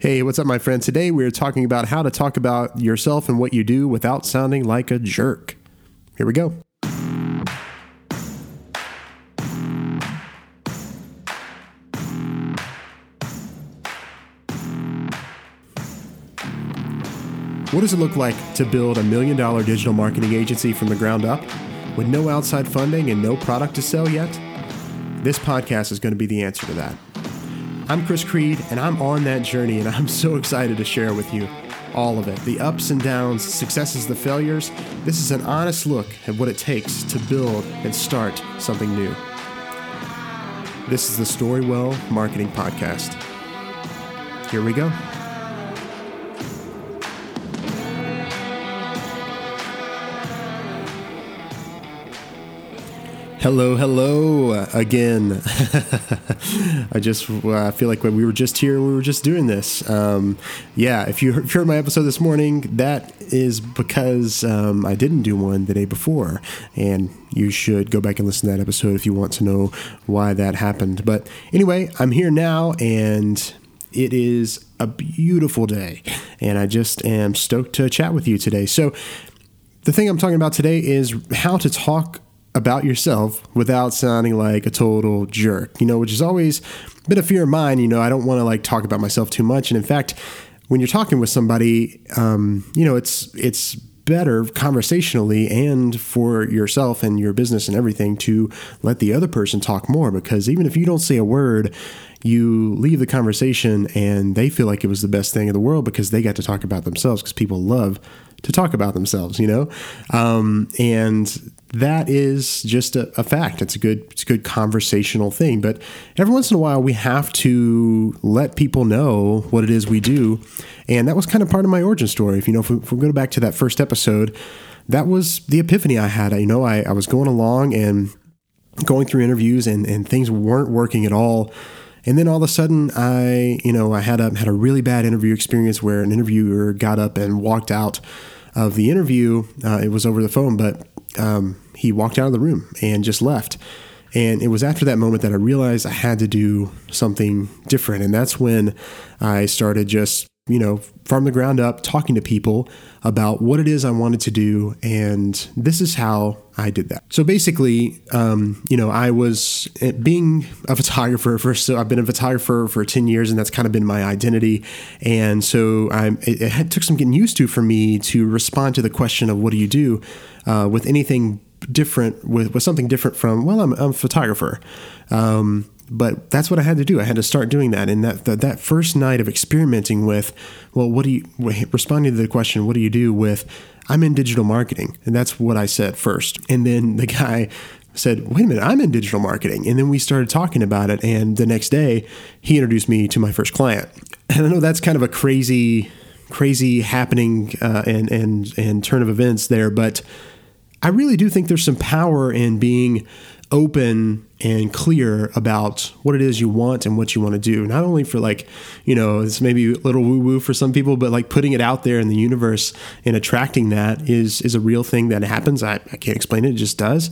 Hey, what's up, my friend? Today we're talking about how to talk about yourself and what you do without sounding like a jerk. Here we go. What does it look like to build a million dollar digital marketing agency from the ground up with no outside funding and no product to sell yet? This podcast is going to be the answer to that. I'm Chris Creed, and I'm on that journey, and I'm so excited to share with you all of it the ups and downs, successes, the failures. This is an honest look at what it takes to build and start something new. This is the Storywell Marketing Podcast. Here we go. Hello, hello again. I just uh, feel like we were just here, we were just doing this. Um, yeah, if you, heard, if you heard my episode this morning, that is because um, I didn't do one the day before. And you should go back and listen to that episode if you want to know why that happened. But anyway, I'm here now and it is a beautiful day. And I just am stoked to chat with you today. So, the thing I'm talking about today is how to talk about yourself without sounding like a total jerk, you know, which is always a fear of mine. You know, I don't want to like talk about myself too much. And in fact, when you're talking with somebody, um, you know, it's, it's, better conversationally and for yourself and your business and everything to let the other person talk more because even if you don't say a word you leave the conversation and they feel like it was the best thing in the world because they got to talk about themselves because people love to talk about themselves, you know? Um, and that is just a, a, fact. It's a good, it's a good conversational thing. But every once in a while, we have to let people know what it is we do, and that was kind of part of my origin story. If you know, if we, if we go back to that first episode, that was the epiphany I had. You know, I, I was going along and going through interviews, and and things weren't working at all. And then all of a sudden, I, you know, I had a had a really bad interview experience where an interviewer got up and walked out of the interview. Uh, it was over the phone, but um, he walked out of the room and just left. And it was after that moment that I realized I had to do something different. And that's when I started just you know, from the ground up, talking to people about what it is I wanted to do. And this is how I did that. So basically, um, you know, I was eh, being a photographer for, so I've been a photographer for 10 years and that's kind of been my identity. And so I, it, it took some getting used to for me to respond to the question of what do you do uh, with anything different, with, with something different from, well, I'm, I'm a photographer. Um, but that's what I had to do. I had to start doing that. And that, that, that first night of experimenting with, well, what do you, responding to the question, what do you do with, I'm in digital marketing. And that's what I said first. And then the guy said, wait a minute, I'm in digital marketing. And then we started talking about it. And the next day, he introduced me to my first client. And I know that's kind of a crazy, crazy happening uh, and, and, and turn of events there. But I really do think there's some power in being open and clear about what it is you want and what you want to do. Not only for like, you know, it's maybe a little woo woo for some people, but like putting it out there in the universe and attracting that is is a real thing that happens. I, I can't explain it; it just does.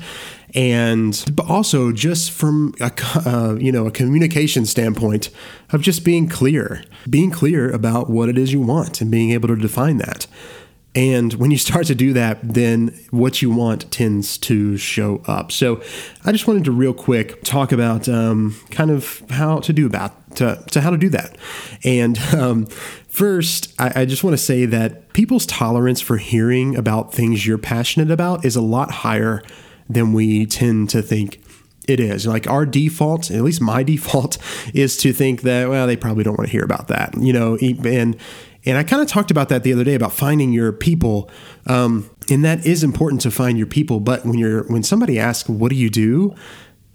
And but also just from a uh, you know a communication standpoint of just being clear, being clear about what it is you want and being able to define that. And when you start to do that, then what you want tends to show up. So I just wanted to real quick talk about um, kind of how to do about to, to how to do that. And um, first, I, I just want to say that people's tolerance for hearing about things you're passionate about is a lot higher than we tend to think it is like our default at least my default is to think that well they probably don't want to hear about that you know and and I kind of talked about that the other day about finding your people. Um, and that is important to find your people. But when you're when somebody asks, "What do you do?"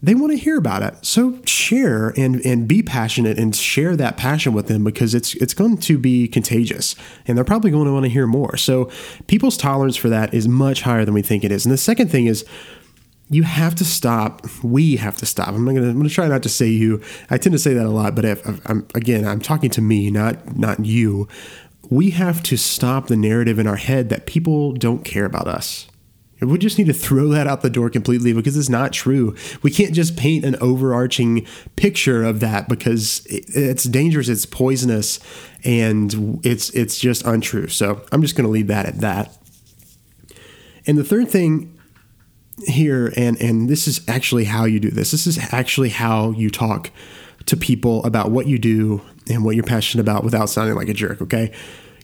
they want to hear about it. So share and and be passionate and share that passion with them because it's it's going to be contagious and they're probably going to want to hear more. So people's tolerance for that is much higher than we think it is. And the second thing is you have to stop. We have to stop. I'm gonna, I'm gonna try not to say you. I tend to say that a lot, but if, I'm again, I'm talking to me, not not you. We have to stop the narrative in our head that people don't care about us. We just need to throw that out the door completely because it's not true. We can't just paint an overarching picture of that because it's dangerous, it's poisonous, and it's it's just untrue. So I'm just going to leave that at that. And the third thing here, and and this is actually how you do this. This is actually how you talk to people about what you do and what you're passionate about without sounding like a jerk. Okay.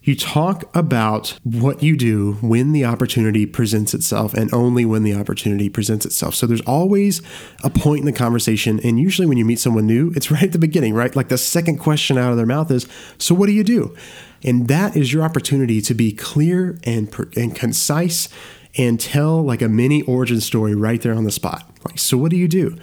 You talk about what you do when the opportunity presents itself and only when the opportunity presents itself. So there's always a point in the conversation. And usually when you meet someone new, it's right at the beginning, right? Like the second question out of their mouth is, So what do you do? And that is your opportunity to be clear and, and concise and tell like a mini origin story right there on the spot. Like, so what do you do?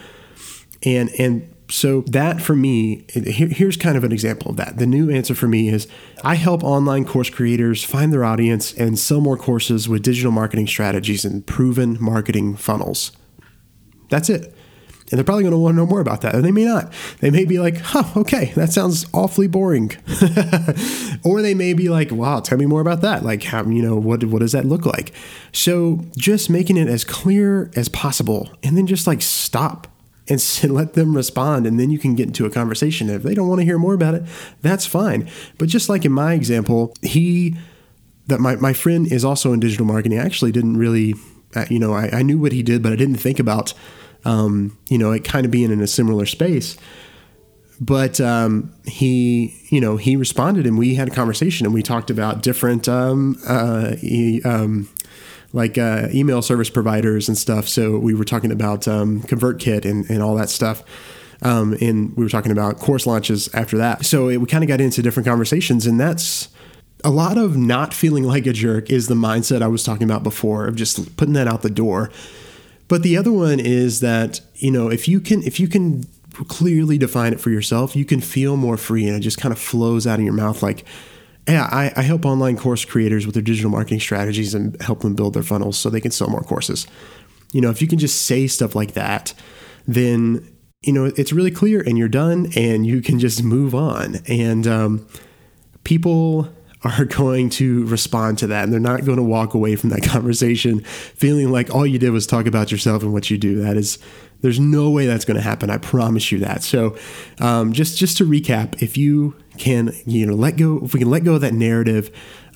And, and so that for me, here's kind of an example of that. The new answer for me is I help online course creators find their audience and sell more courses with digital marketing strategies and proven marketing funnels. That's it. And they're probably going to want to know more about that. And they may not. They may be like, huh, okay, that sounds awfully boring. or they may be like, wow, tell me more about that. Like, how, you know, what, what does that look like? So just making it as clear as possible and then just like stop and let them respond and then you can get into a conversation. If they don't want to hear more about it that's fine. But just like in my example he that my, my friend is also in digital marketing I actually didn't really uh, you know I, I, knew what he did but i didn't think about um, you know it kind of being in a similar space. But um, he you know he responded and we had a conversation and we talked about different um, uh, he, um, like uh, email service providers and stuff. So we were talking about um, ConvertKit and, and all that stuff. Um, and we were talking about course launches after that. So it, we kind of got into different conversations, and that's a lot of not feeling like a jerk is the mindset I was talking about before of just putting that out the door. But the other one is that you know if you can if you can clearly define it for yourself, you can feel more free, and it just kind of flows out of your mouth like yeah, I, I, help online course creators with their digital marketing strategies and help them build their funnels so they can sell more courses. You know, if you can just say stuff like that, then you know it's really clear and you're done and you can just move on. And um, people are going to respond to that and they're not going to walk away from that conversation feeling like all you did was talk about yourself and what you do. That is there's no way that's going to happen. I promise you that. So, um, just just to recap, if you can, you know, let go, if we can let go of that narrative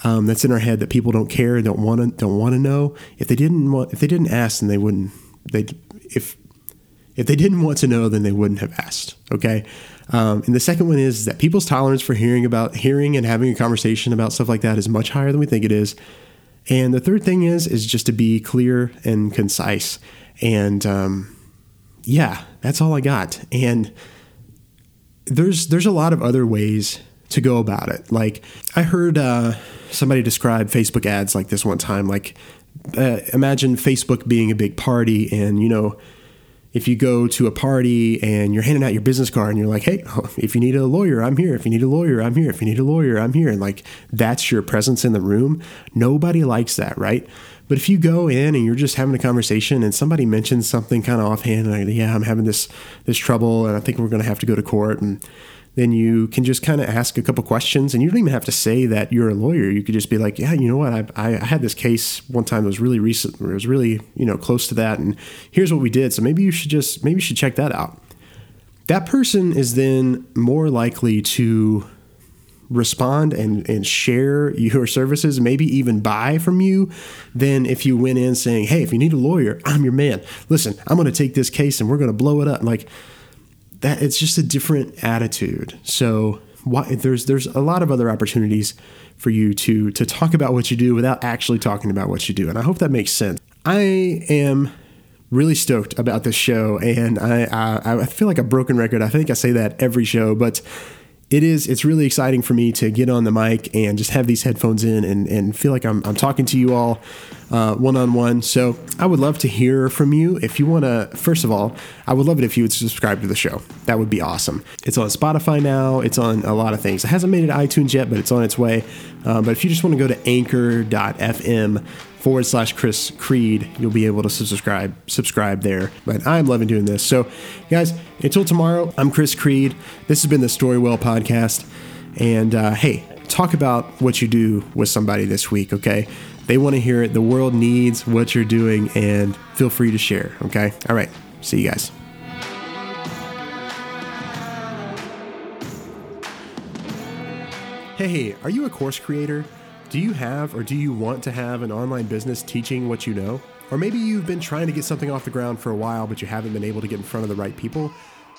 um, that's in our head that people don't care, don't want to, don't want to know. If they didn't want, if they didn't ask, then they wouldn't. They if if they didn't want to know, then they wouldn't have asked. Okay. Um, and the second one is that people's tolerance for hearing about hearing and having a conversation about stuff like that is much higher than we think it is. And the third thing is is just to be clear and concise and um, yeah, that's all I got. And there's there's a lot of other ways to go about it. Like I heard uh, somebody describe Facebook ads like this one time. Like uh, imagine Facebook being a big party, and you know, if you go to a party and you're handing out your business card and you're like, hey, if you need a lawyer, I'm here. If you need a lawyer, I'm here. If you need a lawyer, I'm here. And like that's your presence in the room. Nobody likes that, right? But if you go in and you're just having a conversation and somebody mentions something kind of offhand, like, yeah, I'm having this this trouble and I think we're going to have to go to court, and then you can just kind of ask a couple questions, and you don't even have to say that you're a lawyer. You could just be like, yeah, you know what, I, I had this case one time that was really recent, it was really you know close to that, and here's what we did. So maybe you should just maybe you should check that out. That person is then more likely to respond and, and share your services, maybe even buy from you, than if you went in saying, Hey, if you need a lawyer, I'm your man. Listen, I'm going to take this case and we're going to blow it up. Like that, it's just a different attitude. So, why, there's there's a lot of other opportunities for you to to talk about what you do without actually talking about what you do, and I hope that makes sense. I am really stoked about this show, and I I, I feel like a broken record. I think I say that every show, but it is it's really exciting for me to get on the mic and just have these headphones in and, and feel like I'm, I'm talking to you all one on one. So I would love to hear from you. If you want to, first of all, I would love it if you would subscribe to the show. That would be awesome. It's on Spotify now. It's on a lot of things. It hasn't made it iTunes yet, but it's on its way. Uh, but if you just want to go to anchor.fm forward slash Chris Creed, you'll be able to subscribe subscribe there. But I'm loving doing this. So, guys, until tomorrow, I'm Chris Creed. This has been the Storywell podcast. And uh, hey, talk about what you do with somebody this week, okay? They want to hear it. The world needs what you're doing, and feel free to share, okay? All right. See you guys. Hey, are you a course creator? Do you have or do you want to have an online business teaching what you know? Or maybe you've been trying to get something off the ground for a while, but you haven't been able to get in front of the right people?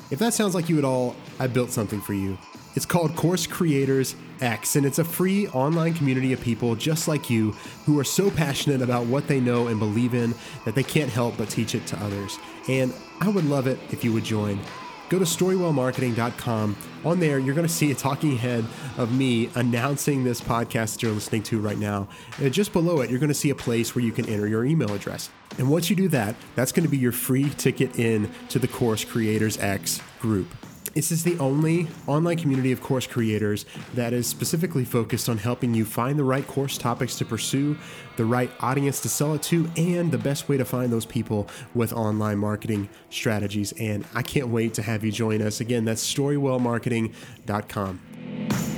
If that sounds like you at all, I built something for you. It's called Course Creators X, and it's a free online community of people just like you who are so passionate about what they know and believe in that they can't help but teach it to others. And I would love it if you would join go to storywellmarketing.com. On there, you're going to see a talking head of me announcing this podcast that you're listening to right now. And just below it, you're going to see a place where you can enter your email address. And once you do that, that's going to be your free ticket in to the Course Creators X group. This is the only online community of course creators that is specifically focused on helping you find the right course topics to pursue, the right audience to sell it to, and the best way to find those people with online marketing strategies. And I can't wait to have you join us. Again, that's storywellmarketing.com.